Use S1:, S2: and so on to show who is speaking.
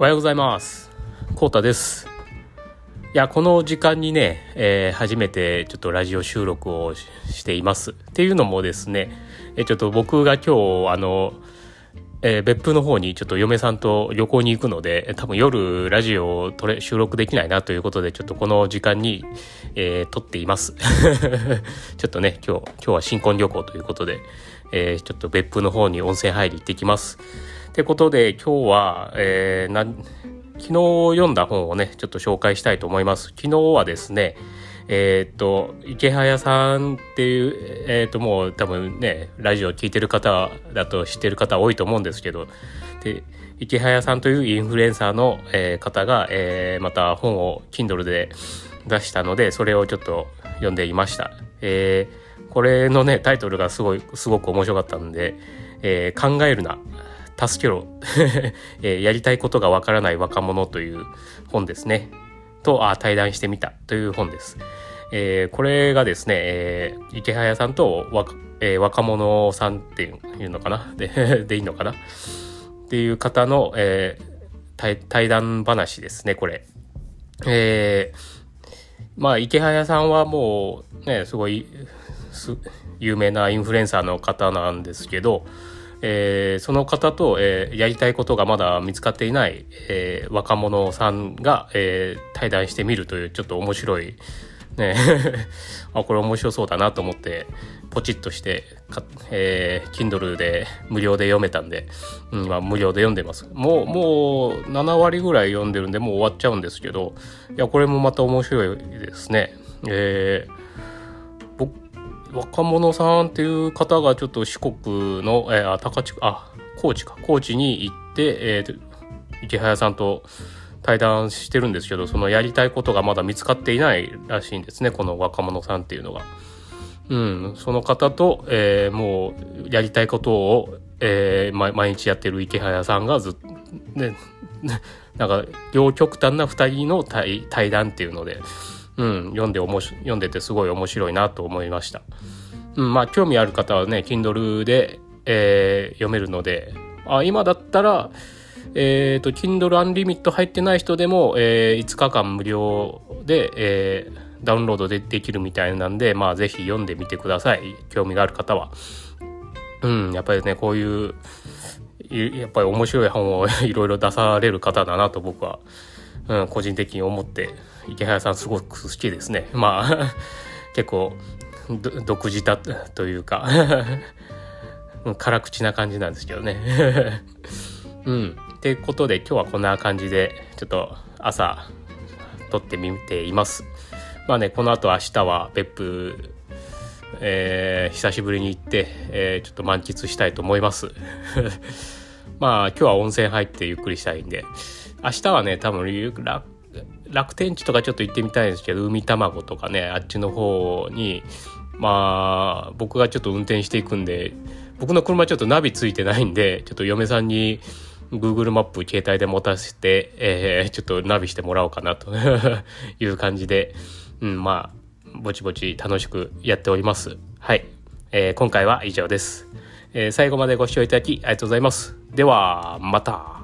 S1: おはようございます。コウタです。いや、この時間にね、えー初めてちょっとラジオ収録をししています。っていうのもですね、えちょっと僕が今日、あの、えー別府の方にちょっと嫁さんと旅行に行くので、多分夜ラジオを撮れ収録できないなということで、ちょっとこの時間に、えー撮っています。ちょっとね、今日、今日は新婚旅行ということで、えーちょっと別府の方に温泉入り行ってきます。ってことで今日は、えーな昨日読んだ本をねちょっと紹介したいと思います昨日はですねえーっと池早さんっていうえーっともう多分ねラジオ聞いてる方だと知ってる方多いと思うんですけどで池早さんというインフルエンサーの、え方が、えまた本を Kindle で出したのでそれをちょっと読んでいました、えーこれのねタイトルがすごいすごく面白かったんで、えー考えるな助けろ、えーやりたいことがわからない若者という本ですね。と、あ対談してみたという本です。えーこれがですね、えー池早さんと若,、えー若者さんっていうのかな？で でいいのかな？っていう方の、えー対対談話ですね、これ。えーまあ、池早さんはもうね、すごい有名なインフルエンサーの方なんですけど、えーその方と、えーやりたいことがまだ見つかっていない、えー若者さんが、え対談してみるというちょっと面白い、ね、あこれ面白そうだなと思ってポチッとしてか、えー Kindle で無料で読めたんで、うんまあ、無料で読んでますもうもう7割ぐらい読んでるんでもう終わっちゃうんですけどいやこれもまた面白いですね。え僕若者さんっていう方がちょっと四国の、えーあ高知あ高知か。高知に行って、えー池早さんと対談してるんですけどそのやりたいことがまだ見つかっていないらしいんですね。この若者さんっていうのが。うん、その方と、えーもうやりたいことを、えー毎日やってる池早さんがずっとね なんか両極端な2人の対対談っていうので、うん、読んでおもし読んでてすごい面白いなと思いました。うん、まあ興味ある方はね Kindle で、えー読めるのであ今だったらえっ、と Kindle Unlimited 入ってない人でも、えー5日間無料で、えーダウンロードでできるみたいなんでまあぜひ読んでみてください興味がある方は。うんやっぱりねこういうやっぱり面白い本を いろいろ出される方だなと僕は、うん、個人的に思って池原さんすごく好きですね。まあ 結構独自だというか 辛口な感じなんですけどね。うん。ってことで今日はこんな感じでちょっと朝撮ってみています。まあねこの後明日は別府えー久しぶりに行って、えーちょっと満喫したいと思います。まあ今日は温泉入ってゆっくりしたいんで明日はね多分楽楽天地とかちょっと行ってみたいんですけど海卵とかねあっちの方にまあ僕がちょっと運転していくんで僕の車ちょっとナビついてないんでちょっと嫁さんに Google マップ携帯で持たせて、えーちょっとナビしてもらおうかなと いう感じで、うん、まあぼちぼち楽しくやっております。はい。えー今回は以上です、えー最後までご視聴いただきありがとうございます。では、また。